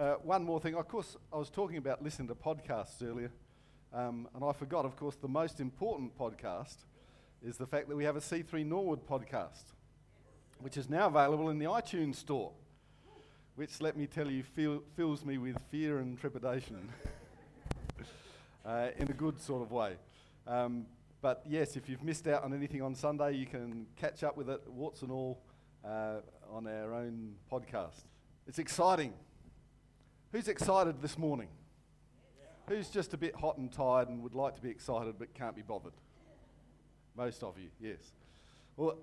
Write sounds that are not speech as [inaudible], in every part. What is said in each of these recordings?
Uh, one more thing. Of course, I was talking about listening to podcasts earlier, um, and I forgot, of course, the most important podcast is the fact that we have a C3 Norwood podcast, which is now available in the iTunes store, which, let me tell you, feel, fills me with fear and trepidation [laughs] uh, in a good sort of way. Um, but yes, if you've missed out on anything on Sunday, you can catch up with it, warts and all, uh, on our own podcast. It's exciting. Who's excited this morning? Who's just a bit hot and tired and would like to be excited but can't be bothered? Most of you, yes. Well,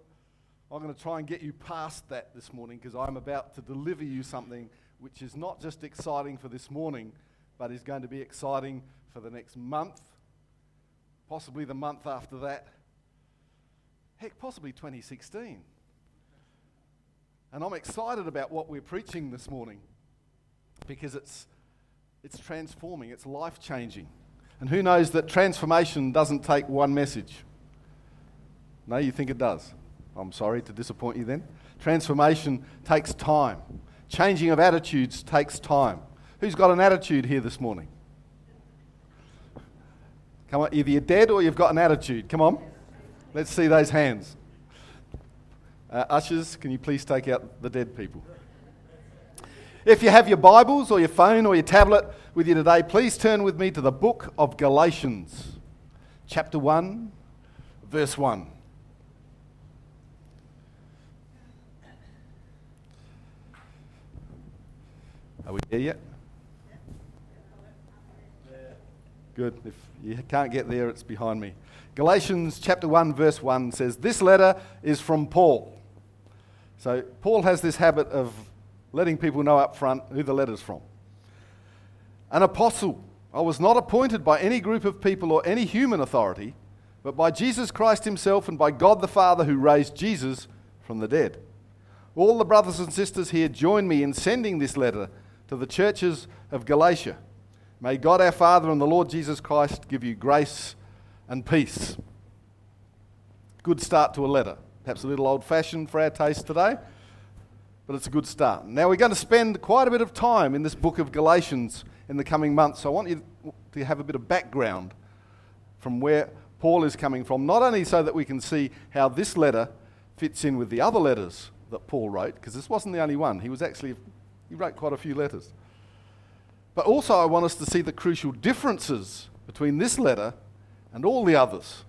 I'm going to try and get you past that this morning because I'm about to deliver you something which is not just exciting for this morning, but is going to be exciting for the next month, possibly the month after that, heck, possibly 2016. And I'm excited about what we're preaching this morning because it's, it's transforming, it's life changing. And who knows that transformation doesn't take one message? No, you think it does. I'm sorry to disappoint you then. Transformation takes time. Changing of attitudes takes time. Who's got an attitude here this morning? Come on, either you're dead or you've got an attitude. Come on. Let's see those hands. Uh, ushers, can you please take out the dead people? If you have your Bibles or your phone or your tablet with you today, please turn with me to the book of Galatians, chapter 1, verse 1. Are we there yet? Good. If you can't get there, it's behind me. Galatians chapter 1, verse 1 says, This letter is from Paul. So, Paul has this habit of letting people know up front who the letter's from. An apostle. I was not appointed by any group of people or any human authority, but by Jesus Christ himself and by God the Father who raised Jesus from the dead. All the brothers and sisters here join me in sending this letter to the churches of Galatia. May God our Father and the Lord Jesus Christ give you grace and peace. Good start to a letter. Perhaps a little old fashioned for our taste today, but it's a good start. Now, we're going to spend quite a bit of time in this book of Galatians in the coming months. So I want you to have a bit of background from where Paul is coming from, not only so that we can see how this letter fits in with the other letters that Paul wrote, because this wasn't the only one. He was actually he wrote quite a few letters. But also, I want us to see the crucial differences between this letter and all the others.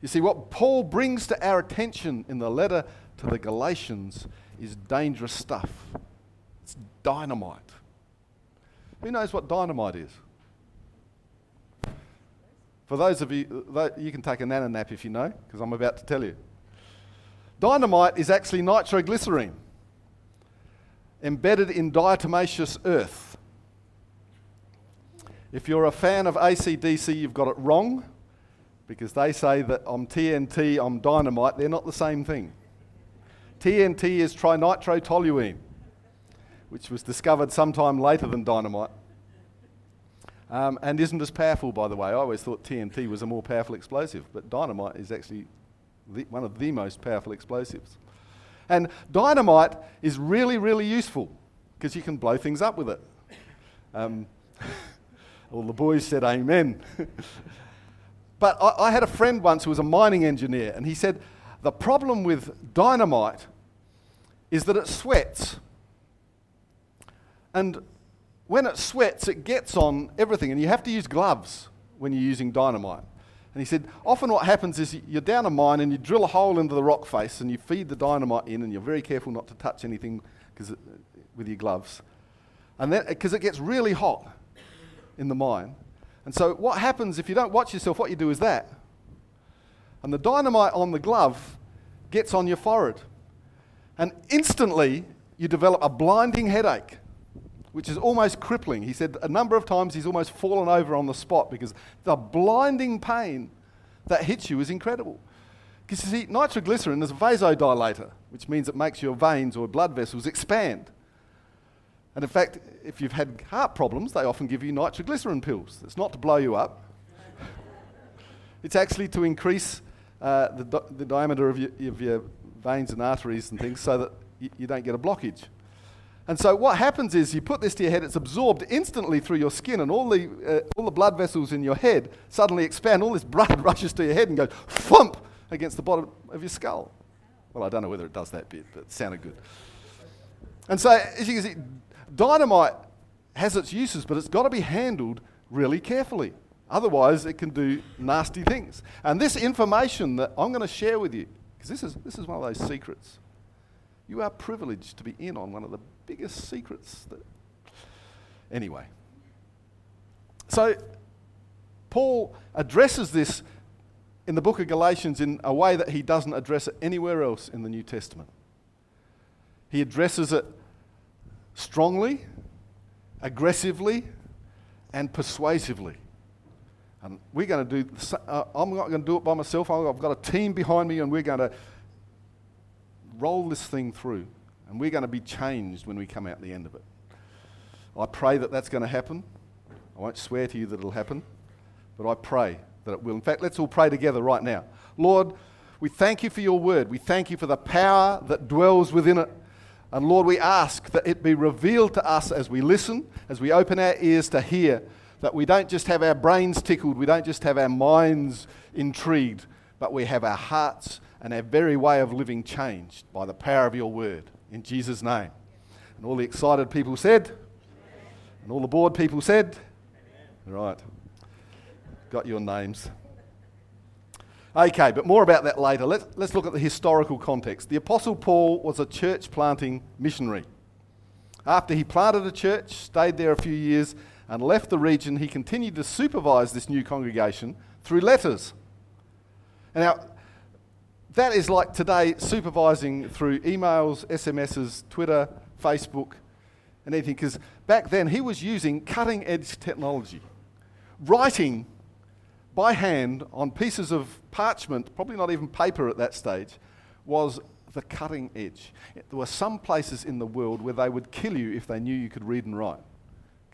You see, what Paul brings to our attention in the letter to the Galatians is dangerous stuff. It's dynamite. Who knows what dynamite is? For those of you, you can take a nana nap if you know, because I'm about to tell you. Dynamite is actually nitroglycerine embedded in diatomaceous earth. If you're a fan of ACDC, you've got it wrong because they say that I'm TNT, I'm dynamite. They're not the same thing. TNT is trinitrotoluene, which was discovered sometime later than dynamite. Um, and isn't as powerful, by the way. I always thought TNT was a more powerful explosive, but dynamite is actually the, one of the most powerful explosives. And dynamite is really, really useful because you can blow things up with it. Um, [laughs] all the boys said amen. [laughs] but I, I had a friend once who was a mining engineer, and he said the problem with dynamite is that it sweats. And when it sweats, it gets on everything, and you have to use gloves when you're using dynamite. And he said, often what happens is you're down a mine and you drill a hole into the rock face and you feed the dynamite in and you're very careful not to touch anything because with your gloves. And because it gets really hot in the mine. And so what happens if you don't watch yourself, what you do is that. And the dynamite on the glove gets on your forehead. And instantly you develop a blinding headache which is almost crippling. He said a number of times he's almost fallen over on the spot because the blinding pain that hits you is incredible. Because you see, nitroglycerin is a vasodilator, which means it makes your veins or blood vessels expand. And in fact, if you've had heart problems, they often give you nitroglycerin pills. It's not to blow you up, [laughs] it's actually to increase uh, the, the, diameter of your, of your, veins and arteries and things so that y- you don't get a blockage. And so what happens is you put this to your head, it's absorbed instantly through your skin, and all the, uh, all the blood vessels in your head suddenly expand. All this blood [laughs] rushes to your head and goes thump against the bottom of your skull. Well, I don't know whether it does that bit, but it sounded good. And so, as you can see, dynamite has its uses, but it's got to be handled really carefully. Otherwise, it can do nasty things. And this information that I'm going to share with you, because this is, this is one of those secrets. You are privileged to be in on one of the biggest secrets. That anyway, so Paul addresses this in the book of Galatians in a way that he doesn't address it anywhere else in the New Testament. He addresses it strongly, aggressively, and persuasively. And we're going to do, uh, I'm not going to do it by myself. I've got a team behind me, and we're going to roll this thing through. And we're going to be changed when we come out the end of it. I pray that that's going to happen. I won't swear to you that it'll happen, but I pray that it will. In fact, let's all pray together right now. Lord, we thank you for your word. We thank you for the power that dwells within it. And Lord, we ask that it be revealed to us as we listen, as we open our ears to hear, that we don't just have our brains tickled, we don't just have our minds intrigued, but we have our hearts and our very way of living changed by the power of your word. In Jesus' name. And all the excited people said, and all the bored people said, Right. Got your names. Okay, but more about that later. Let's, let's look at the historical context. The Apostle Paul was a church planting missionary. After he planted a church, stayed there a few years, and left the region, he continued to supervise this new congregation through letters. Now, that is like today supervising through emails, SMSs, Twitter, Facebook, and anything. Because back then he was using cutting edge technology, writing by hand on pieces of parchment, probably not even paper at that stage, was the cutting edge. There were some places in the world where they would kill you if they knew you could read and write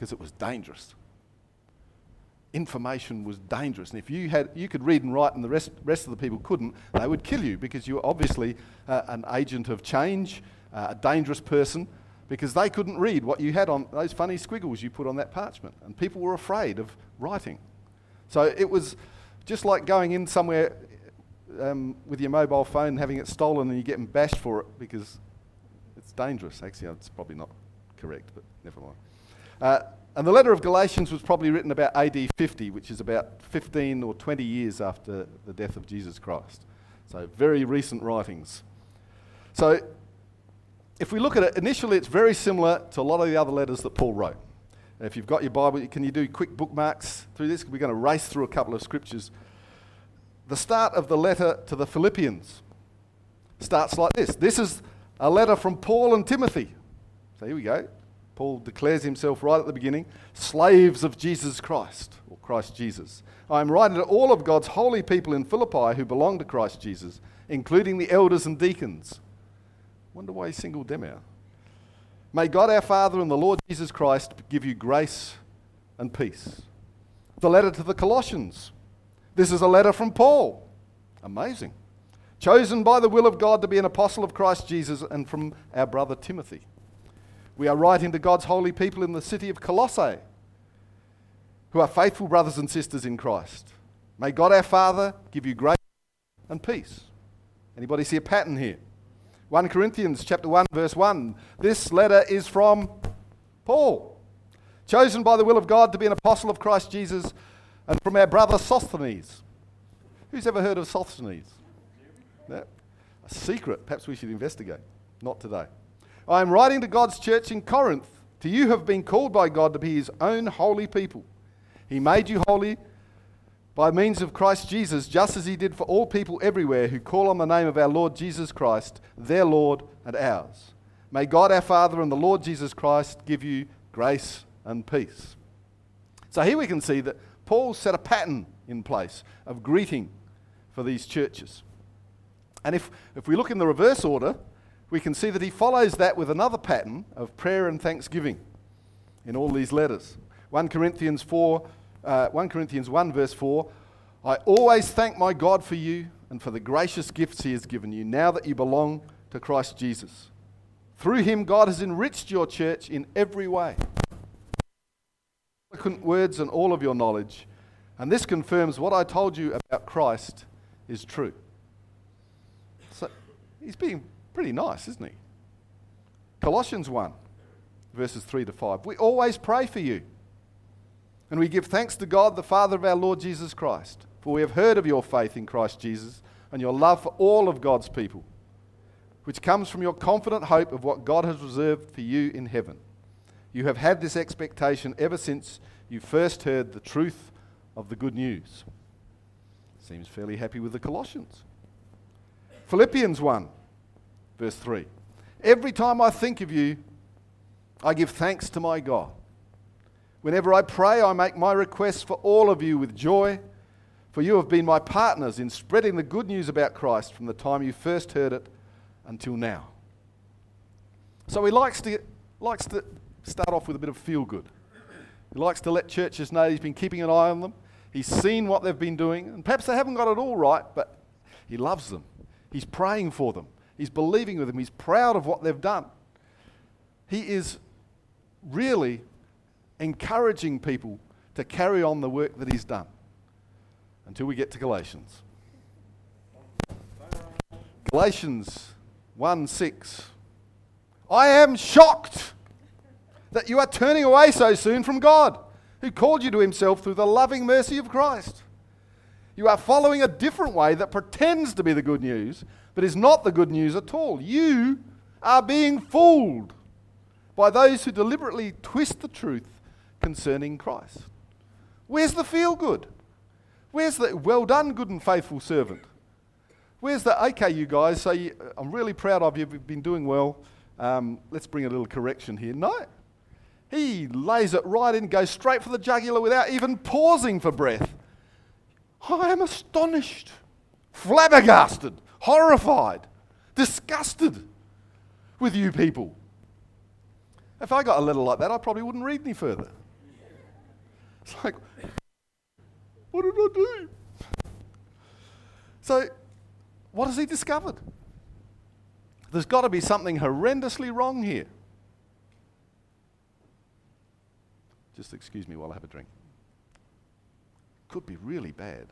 because it was dangerous information was dangerous. And if you, had, you could read and write and the rest, rest of the people couldn't, they would kill you because you were obviously uh, an agent of change, uh, a dangerous person, because they couldn't read what you had on those funny squiggles you put on that parchment. And people were afraid of writing. So it was just like going in somewhere um, with your mobile phone and having it stolen and you're getting bashed for it because it's dangerous. Actually, it's probably not correct, but never mind. Uh, and the letter of Galatians was probably written about AD 50, which is about 15 or 20 years after the death of Jesus Christ. So, very recent writings. So, if we look at it, initially it's very similar to a lot of the other letters that Paul wrote. If you've got your Bible, can you do quick bookmarks through this? We're going to race through a couple of scriptures. The start of the letter to the Philippians starts like this This is a letter from Paul and Timothy. So, here we go. Paul declares himself right at the beginning slaves of Jesus Christ, or Christ Jesus. I am writing to all of God's holy people in Philippi who belong to Christ Jesus, including the elders and deacons. Wonder why he singled them out. May God our Father and the Lord Jesus Christ give you grace and peace. The letter to the Colossians. This is a letter from Paul. Amazing. Chosen by the will of God to be an apostle of Christ Jesus and from our brother Timothy. We are writing to God's holy people in the city of Colossae, who are faithful brothers and sisters in Christ. May God our Father give you grace and peace. Anybody see a pattern here? 1 Corinthians chapter 1 verse 1. This letter is from Paul, chosen by the will of God to be an apostle of Christ Jesus and from our brother Sosthenes. Who's ever heard of Sosthenes? No? A secret. Perhaps we should investigate. Not today. I am writing to God's church in Corinth. To you have been called by God to be his own holy people. He made you holy by means of Christ Jesus, just as he did for all people everywhere who call on the name of our Lord Jesus Christ, their Lord and ours. May God our Father and the Lord Jesus Christ give you grace and peace. So here we can see that Paul set a pattern in place of greeting for these churches. And if, if we look in the reverse order, we can see that he follows that with another pattern of prayer and thanksgiving in all these letters. 1 Corinthians 4, uh, 1 Corinthians 1 verse 4, I always thank my God for you and for the gracious gifts he has given you now that you belong to Christ Jesus. Through him, God has enriched your church in every way. Eloquent words and all of your knowledge. And this confirms what I told you about Christ is true. So he's being pretty nice, isn't he? Colossians 1, verses 3 to 5. We always pray for you. And we give thanks to God, the Father of our Lord Jesus Christ, for we have heard of your faith in Christ Jesus and your love for all of God's people, which comes from your confident hope of what God has reserved for you in heaven. You have had this expectation ever since you first heard the truth of the good news. Seems fairly happy with the Colossians. Philippians 1, verse 3. Every time I think of you, I give thanks to my God. Whenever I pray, I make my requests for all of you with joy, for you have been my partners in spreading the good news about Christ from the time you first heard it until now. So he likes to, likes to start off with a bit of feel good. He likes to let churches know he's been keeping an eye on them. He's seen what they've been doing, and perhaps they haven't got it all right, but he loves them. He's praying for them. He's believing with them. He's proud of what they've done. He is really encouraging people to carry on the work that he's done until we get to Galatians. Galatians 1 6. I am shocked that you are turning away so soon from God, who called you to himself through the loving mercy of Christ. You are following a different way that pretends to be the good news, but is not the good news at all. You are being fooled by those who deliberately twist the truth concerning Christ. Where's the feel good? Where's the well done, good and faithful servant? Where's the okay, you guys? So you, I'm really proud of you. You've been doing well. Um, let's bring a little correction here. No. He lays it right in, goes straight for the jugular without even pausing for breath. I am astonished, flabbergasted, horrified, disgusted with you people. If I got a letter like that, I probably wouldn't read any further. It's like, what did I do? So, what has he discovered? There's got to be something horrendously wrong here. Just excuse me while I have a drink. Could be really bad.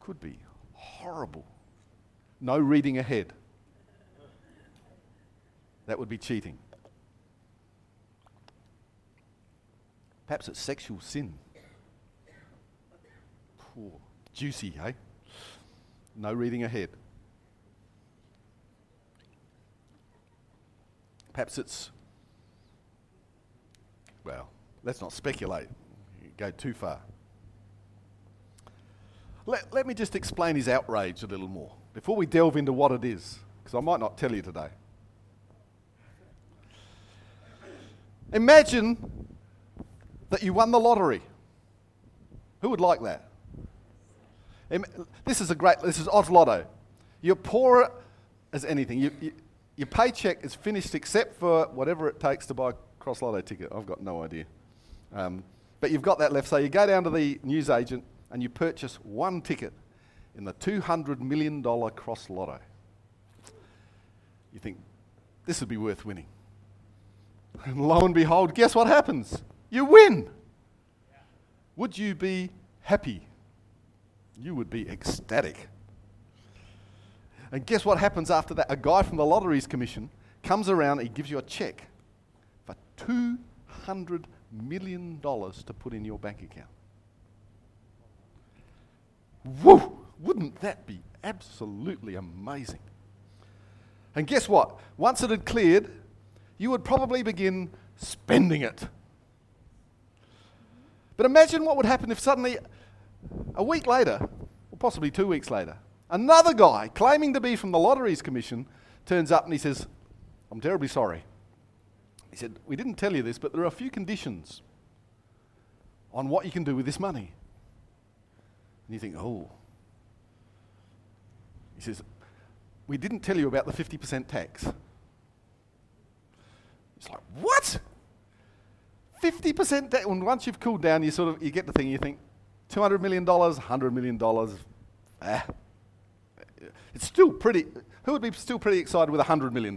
Could be horrible. No reading ahead. That would be cheating. Perhaps it's sexual sin. Poor. Juicy, eh? No reading ahead. Perhaps it's, well, let's not speculate, go too far. Let, let me just explain his outrage a little more before we delve into what it is, because I might not tell you today. Imagine that you won the lottery. Who would like that? This is a great, this is Oz Lotto. You're poor as anything. You, you, your paycheck is finished except for whatever it takes to buy a cross lotto ticket. I've got no idea. Um, but you've got that left. So you go down to the newsagent and you purchase one ticket in the $200 million cross lotto. You think, this would be worth winning. And lo and behold, guess what happens? You win. Would you be happy? You would be ecstatic. And guess what happens after that? A guy from the Lotteries Commission comes around, he gives you a check for $200 million dollars to put in your bank account. Woo! Wouldn't that be absolutely amazing? And guess what? Once it had cleared, you would probably begin spending it. But imagine what would happen if suddenly, a week later, or possibly two weeks later, another guy claiming to be from the Lotteries Commission turns up and he says, I'm terribly sorry. He said, We didn't tell you this, but there are a few conditions on what you can do with this money. And you think, oh. He says, We didn't tell you about the 50% tax. It's like, what? 50% tax. And once you've cooled down, you sort of you get the thing, you think, $200 million, $100 million. Ah. It's still pretty, Who would be still pretty excited with $100 million?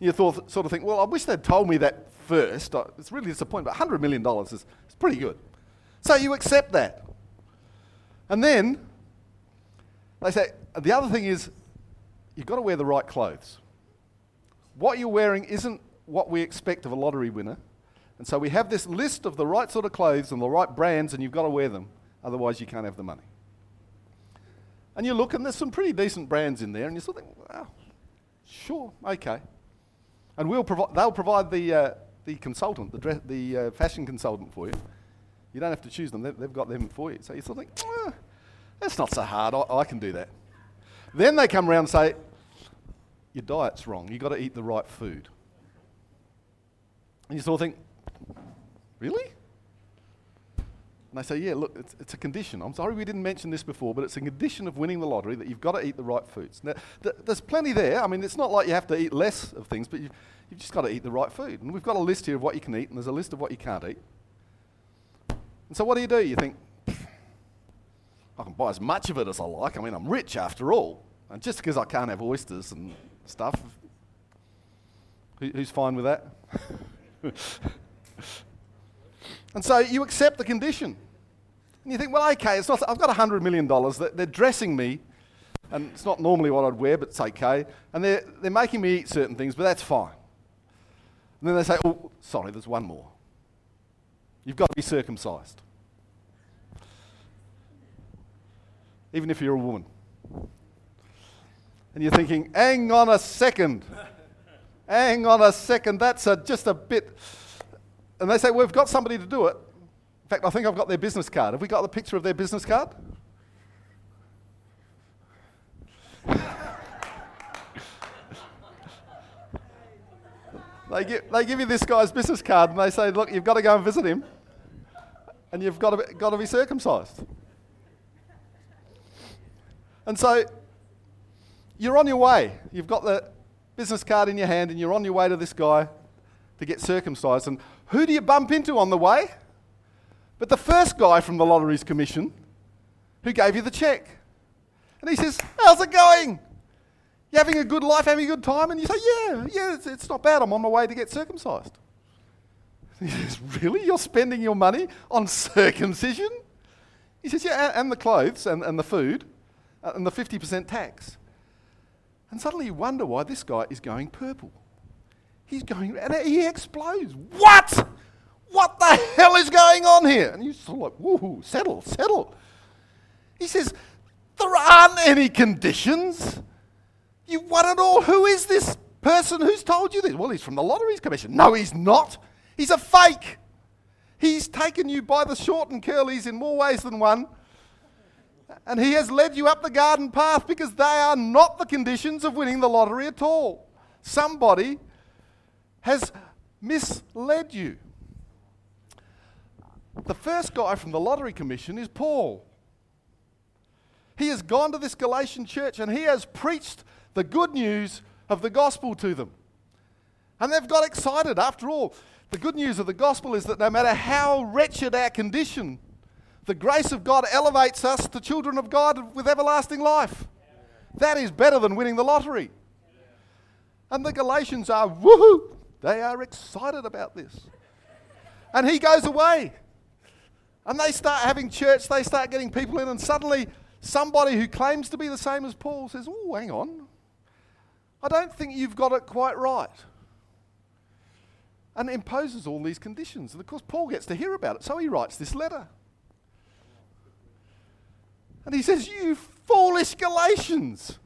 You thought, sort of think, well, I wish they'd told me that first. It's really disappointing, but $100 million is, pretty good. So you accept that. And then they say, the other thing is, you've got to wear the right clothes. What you're wearing isn't what we expect of a lottery winner. And so we have this list of the right sort of clothes and the right brands, and you've got to wear them. Otherwise, you can't have the money. And you look, and there's some pretty decent brands in there, and you sort of think, well, sure, okay. And we'll provi- they'll provide the, uh, the consultant, the, dress, the uh, fashion consultant for you. You don't have to choose them, they've, they've got them for you. So you sort of think, eh, that's not so hard, I, I can do that. Then they come around and say, your diet's wrong, you've got to eat the right food. And you sort of think, really? And they say, yeah, look, it's, it's, a condition. I'm sorry we didn't mention this before, but it's a condition of winning the lottery that you've got to eat the right foods. Now, th- there's plenty there. I mean, it's not like you have to eat less of things, but you've, you've just got to eat the right food. And we've got a list here of what you can eat, and there's a list of what you can't eat. And so what do you do? You think, I can buy as much of it as I like. I mean, I'm rich after all. And just because I can't have oysters and stuff, who, who's fine with that? [laughs] and so you accept the condition. And you think, well, okay, it's not, I've got $100 million. They're dressing me, and it's not normally what I'd wear, but it's okay. And they're, they're making me eat certain things, but that's fine. And then they say, oh, sorry, there's one more. You've got to be circumcised. Even if you're a woman. And you're thinking, hang on a second. hang on a second. That's a, just a bit. And they say, we've got somebody to do it. In fact, I think I've got their business card. Have we got the picture of their business card? they, give, they give you this guy's business card and they say, look, you've got to go and visit him and you've got to got to be circumcised. And so you're on your way. You've got the business card in your hand and you're on your way to this guy to get circumcised. And who do you bump into on the way? But the first guy from the Lotteries Commission who gave you the check. And he says, How's it going? You having a good life, having a good time? And you say, Yeah, yeah, it's, it's not bad. I'm on my way to get circumcised. [laughs] He says, Really? You're spending your money on circumcision? He says, Yeah, and the clothes and, and the food uh, and the 50% tax. And suddenly you wonder why this guy is going purple. He's going, and he explodes. What? What the hell is going on here? And he's sort of like, woohoo, settle, settle. He says, There aren't any conditions. You won it all. Who is this person who's told you this? Well, he's from the Lotteries Commission. No, he's not. He's a fake. He's taken you by the short and curlies in more ways than one. And he has led you up the garden path because they are not the conditions of winning the lottery at all. Somebody has misled you. The first guy from the Lottery Commission is Paul. He has gone to this Galatian church and he has preached the good news of the gospel to them. And they've got excited. After all, the good news of the gospel is that no matter how wretched our condition, the grace of God elevates us to children of God with everlasting life. That is better than winning the lottery. And the Galatians are, woohoo! They are excited about this. And he goes away. And they start having church, they start getting people in, and suddenly somebody who claims to be the same as Paul says, Oh, hang on. I don't think you've got it quite right. And imposes all these conditions. And of course, Paul gets to hear about it, so he writes this letter. And he says, You foolish Galatians,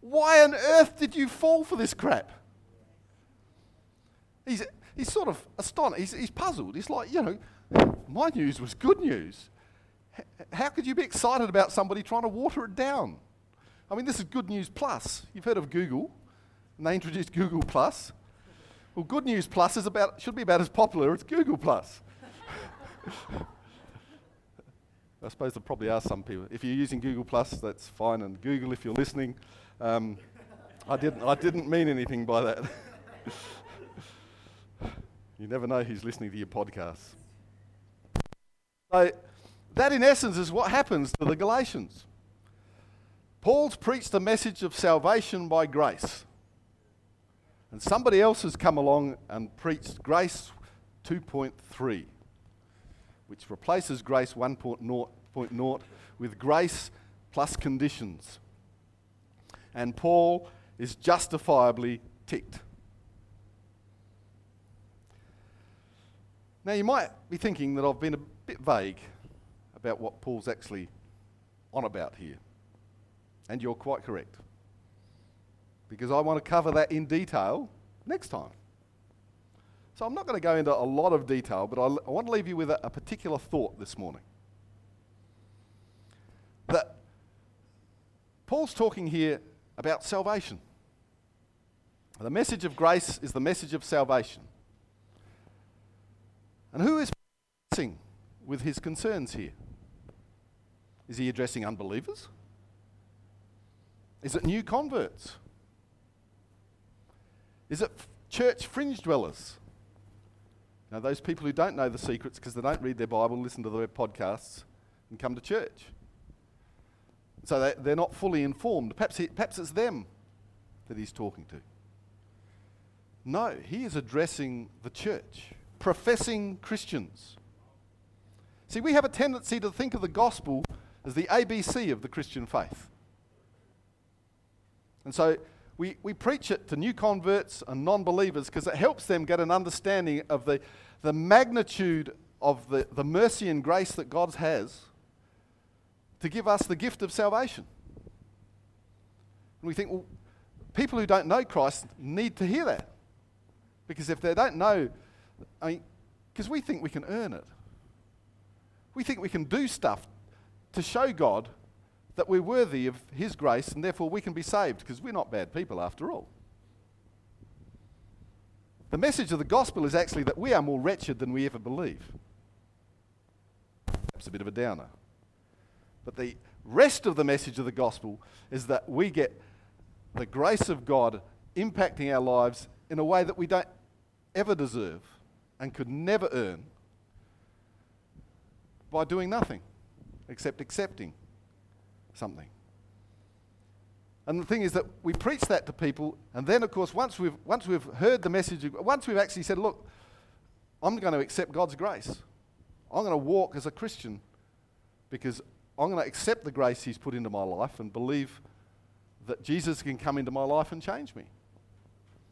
why on earth did you fall for this crap? He's, he's sort of astonished. He's, he's puzzled. He's like, You know, my news was good news. How could you be excited about somebody trying to water it down? I mean, this is Good News Plus. You've heard of Google, and they introduced Google Plus. Well, Good News Plus is about, should be about as popular as Google Plus. [laughs] I suppose there probably are some people. If you're using Google Plus, that's fine, and Google if you're listening. Um, I, didn't, I didn't mean anything by that. [laughs] you never know who's listening to your podcasts. So, that in essence is what happens to the Galatians. Paul's preached the message of salvation by grace. And somebody else has come along and preached grace 2.3, which replaces grace 1.0 with grace plus conditions. And Paul is justifiably ticked. Now, you might be thinking that I've been a bit vague about what Paul's actually on about here. And you're quite correct. Because I want to cover that in detail next time. So I'm not going to go into a lot of detail, but I, I want to leave you with a, a particular thought this morning. That Paul's talking here about salvation. The message of grace is the message of salvation. And who is addressing with his concerns here? Is he addressing unbelievers? Is it new converts? Is it church fringe dwellers? Now, those people who don't know the secrets because they don't read their Bible, listen to their podcasts, and come to church. So they, they're not fully informed. Perhaps, perhaps it's them that he's talking to. No, he is addressing the church, professing Christians. See, we have a tendency to think of the gospel as the ABC of the Christian faith. And so we, we preach it to new converts and non believers because it helps them get an understanding of the, the magnitude of the, the mercy and grace that God has to give us the gift of salvation. And we think, well, people who don't know Christ need to hear that. Because if they don't know, because we think we can earn it. We think we can do stuff to show God that we're worthy of His grace and therefore we can be saved because we're not bad people after all. The message of the gospel is actually that we are more wretched than we ever believe. Perhaps a bit of a downer. But the rest of the message of the gospel is that we get the grace of God impacting our lives in a way that we don't ever deserve and could never earn by doing nothing except accepting something. And the thing is that we preach that to people, and then, of course, once we've, once we've heard the message, once we've actually said, Look, I'm going to accept God's grace, I'm going to walk as a Christian because I'm going to accept the grace He's put into my life and believe that Jesus can come into my life and change me.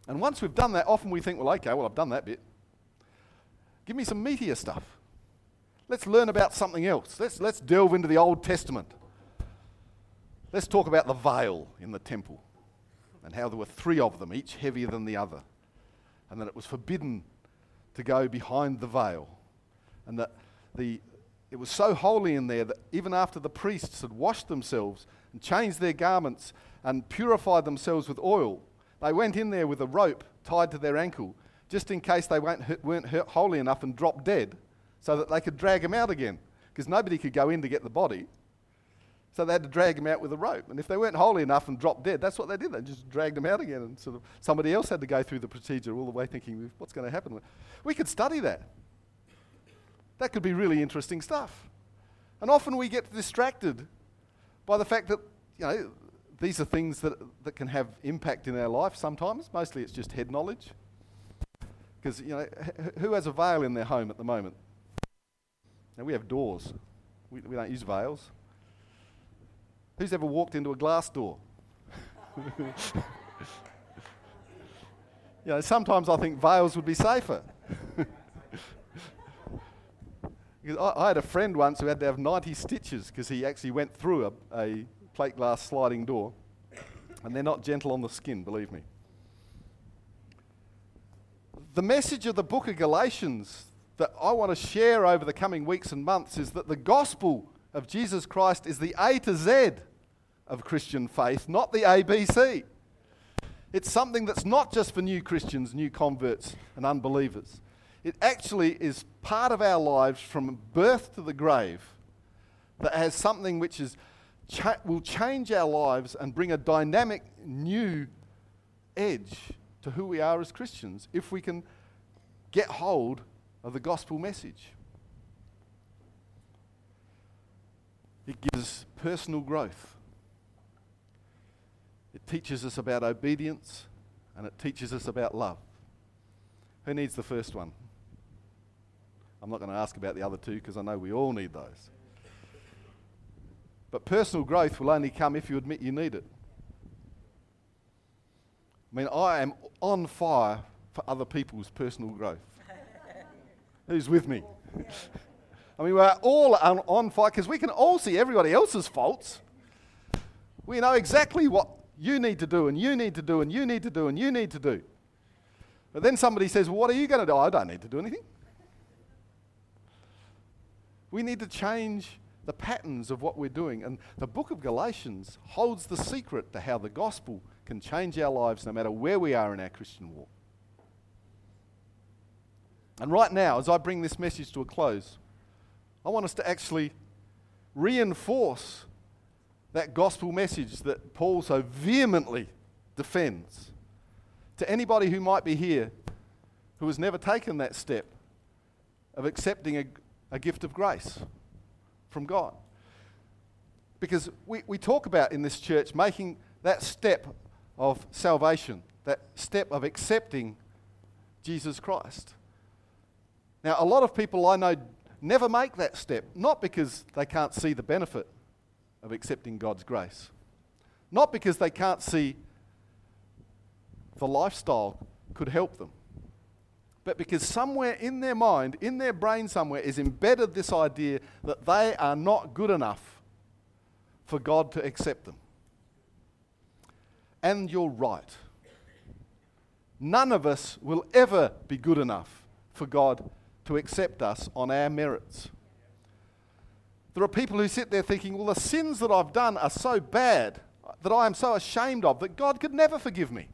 And once we've done that, often we think, Well, okay, well, I've done that bit. Give me some meatier stuff. Let's learn about something else. Let's, let's delve into the Old Testament. Let's talk about the veil in the temple and how there were three of them, each heavier than the other, and that it was forbidden to go behind the veil, and that the, it was so holy in there that even after the priests had washed themselves and changed their garments and purified themselves with oil, they went in there with a rope tied to their ankle just in case they weren't, weren't holy enough and dropped dead so that they could drag them out again because nobody could go in to get the body. So they had to drag him out with a rope. And if they weren't holy enough and dropped dead, that's what they did. They just dragged him out again. And sort of somebody else had to go through the procedure all the way thinking, what's going to happen? We could study that. That could be really interesting stuff. And often we get distracted by the fact that, you know, these are things that, that can have impact in our life sometimes. Mostly it's just head knowledge. Because, you know, who has a veil in their home at the moment? Now, we have doors. We, we don't use veils. Who's ever walked into a glass door? [laughs] you know, sometimes I think veils would be safer. [laughs] I, I, had a friend once who had to have 90 stitches because he actually went through a, a plate glass sliding door. And they're not gentle on the skin, believe me. The message of the book of Galatians that I want to share over the coming weeks and months is that the gospel of Jesus Christ is the A to Z of Christian faith, not the ABC. It's something that's not just for new Christians, new converts, and unbelievers. It actually is part of our lives from birth to the grave that has something which is cha- will change our lives and bring a dynamic new edge to who we are as Christians if we can get hold of the gospel message. It gives personal growth. It teaches us about obedience and it teaches us about love. Who needs the first one? I'm not going to ask about the other two because I know we all need those. But personal growth will only come if you admit you need it. I mean, I am on fire for other people's personal growth. [laughs] Who's with me? I mean, we're all on, on fire because we can all see everybody else's faults. We know exactly what you need to do, and you need to do, and you need to do, and you need to do. But then somebody says, well, What are you going to do? I don't need to do anything. We need to change the patterns of what we're doing. And the book of Galatians holds the secret to how the gospel can change our lives no matter where we are in our Christian walk. And right now, as I bring this message to a close, I want us to actually reinforce that gospel message that Paul so vehemently defends to anybody who might be here who has never taken that step of accepting a, a gift of grace from God. Because we, we talk about in this church making that step of salvation, that step of accepting Jesus Christ. Now, a lot of people I know never make that step, not because they can't see the benefit of accepting God's grace, not because they can't see the lifestyle could help them, but because somewhere in their mind, in their brain somewhere, is embedded this idea that they are not good enough for God to accept them. And you're right. None of us will ever be good enough for God to accept us on our merits. There are people who sit there thinking, well, the sins that I've done are so bad that I am so ashamed of that God could never forgive me.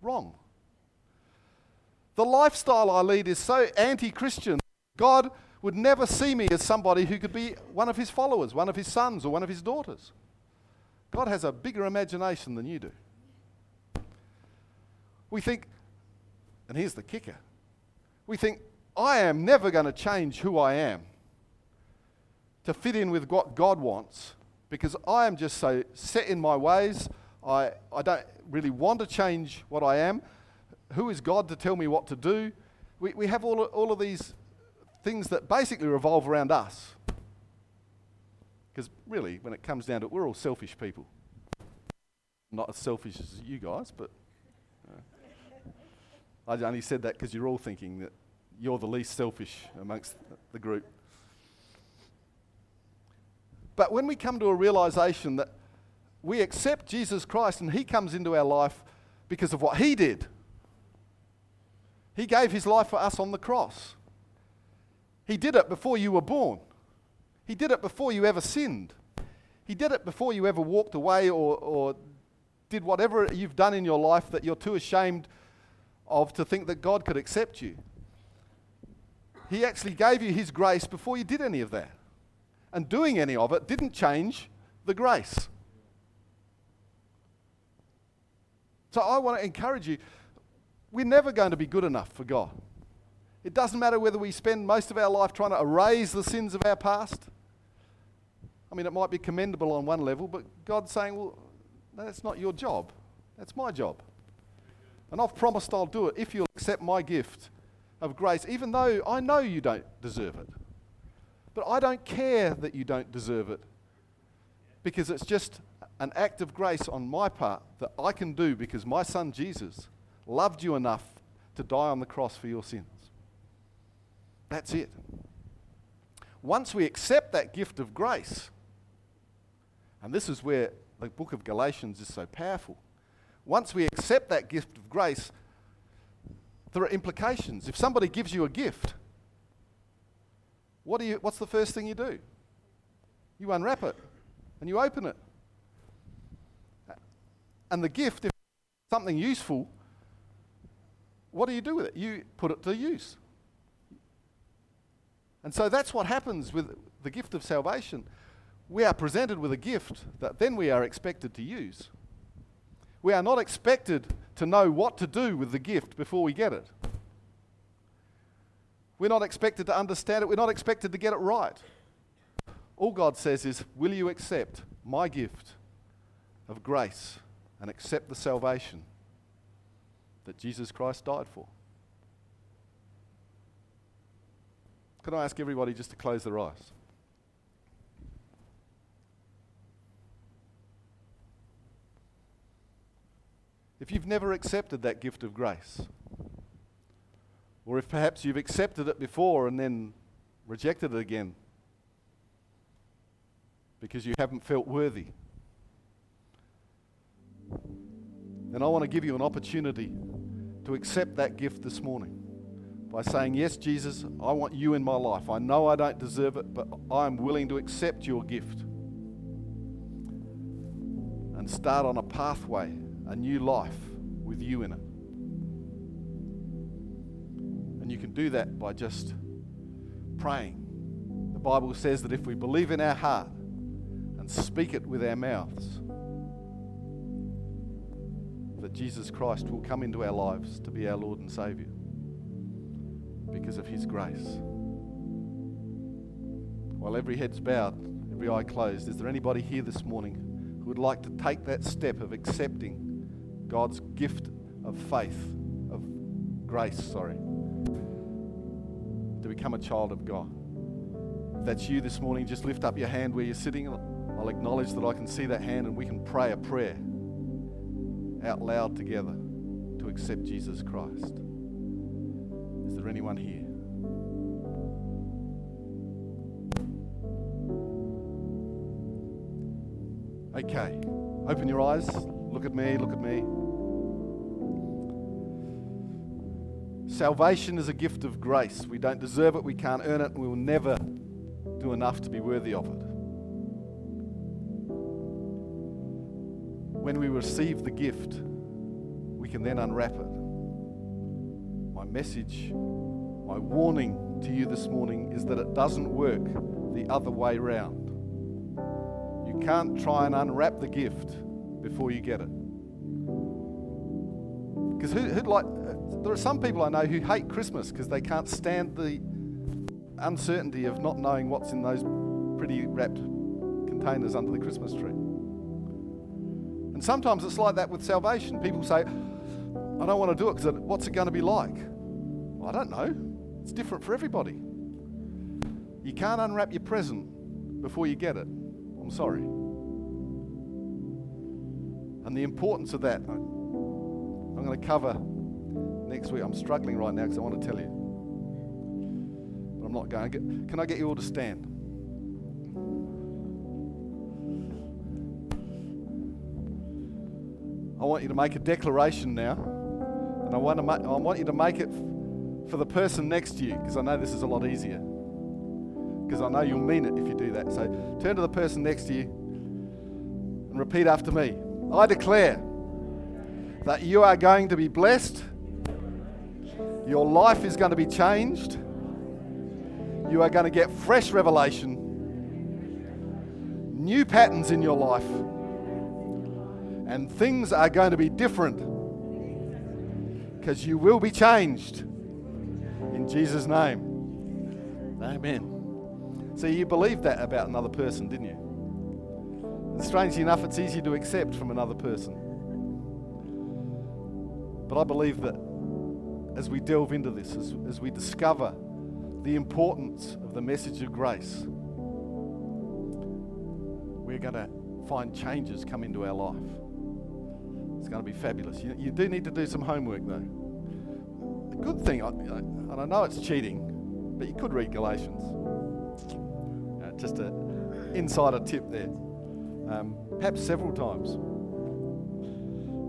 Wrong. The lifestyle I lead is so anti Christian, God would never see me as somebody who could be one of his followers, one of his sons, or one of his daughters. God has a bigger imagination than you do. We think, and here's the kicker we think, I am never going to change who I am to fit in with what God wants because I am just so set in my ways. I, I don't really want to change what I am. Who is God to tell me what to do? We, we have all, all of these things that basically revolve around us. Because really, when it comes down to it, we're all selfish people. Not as selfish as you guys, but. Uh, I only said that because you're all thinking that you're the least selfish amongst the group. But when we come to a realization that we accept Jesus Christ and He comes into our life because of what He did, He gave His life for us on the cross. He did it before you were born, He did it before you ever sinned, He did it before you ever walked away or, or did whatever you've done in your life that you're too ashamed of to think that God could accept you. He actually gave you His grace before you did any of that. And doing any of it didn't change the grace. So I want to encourage you we're never going to be good enough for God. It doesn't matter whether we spend most of our life trying to erase the sins of our past. I mean, it might be commendable on one level, but God's saying, well, that's not your job. That's my job. And I've promised I'll do it if you'll accept my gift of grace, even though I know you don't deserve it. But I don't care that you don't deserve it because it's just an act of grace on my part that I can do because my son Jesus loved you enough to die on the cross for your sins. That's it. Once we accept that gift of grace, and this is where the book of Galatians is so powerful. Once we accept that gift of grace, there are implications. If somebody gives you a gift, what do you, what's the first thing you do? You unwrap it and you open it. And the gift, if something useful, what do you do with it? You put it to use. And so that's what happens with the gift of salvation. We are presented with a gift that then we are expected to use. We are not expected to know what to do with the gift before we get it. We're not expected to understand it. We're not expected to get it right. All God says is, Will you accept my gift of grace and accept the salvation that Jesus Christ died for? Can I ask everybody just to close their eyes? If you've never accepted that gift of grace, or if perhaps you've accepted it before and then rejected it again because you haven't felt worthy, then I want to give you an opportunity to accept that gift this morning by saying, Yes, Jesus, I want you in my life. I know I don't deserve it, but I'm willing to accept your gift and start on a pathway, a new life with you in it. And you can do that by just praying. The Bible says that if we believe in our heart and speak it with our mouths, that Jesus Christ will come into our lives to be our Lord and Savior because of His grace. While every head's bowed, every eye closed, is there anybody here this morning who would like to take that step of accepting God's gift of faith, of grace, sorry, to become a child of God? If that's you this morning, just lift up your hand where you're sitting. I'll acknowledge that I can see that hand and we can pray a prayer out loud together to accept Jesus Christ. Is there anyone here? Okay, open your eyes. Look at me, look at me. Salvation is a gift of grace. We don't deserve it, we can't earn it, we will never do enough to be worthy of it. When we receive the gift, we can then unwrap it. My message, my warning to you this morning is that it doesn't work the other way round. You can't try and unwrap the gift before you get it. Because who, would like, uh, there are some people I know who hate Christmas because they can't stand the uncertainty of not knowing what's in those pretty wrapped containers under the Christmas tree. And sometimes it's like that with salvation. People say, I don't want to do it because what's it going to be like? Well, I don't know. It's different for everybody. You can't unwrap your present before you get it. I'm sorry. And the importance of that, I'm going to cover next week. I'm struggling right now because I want to tell you. But I'm not going. To. Can I get you all to stand? I want you to make a declaration now. And I want, to I want you to make it for the person next to you because I know this is a lot easier. Because I know you'll mean it if you do that. So turn to the person next to you and repeat after me. I declare that you are going to be blessed, your life is going to be changed, you are going to get fresh revelation, new patterns in your life, and things are going to be different because you will be changed in Jesus' name. Amen. So you believed that about another person, didn't you? And strangely enough, it's easy to accept from another person. But I believe that as we delve into this, as, as we discover the importance of the message of grace, we're going to find changes come into our life. It's going to be fabulous. You, you do need to do some homework, though. The good thing, I, and I know it's cheating, but you could read Galatians. Uh, just an insider tip there. Um, perhaps several times.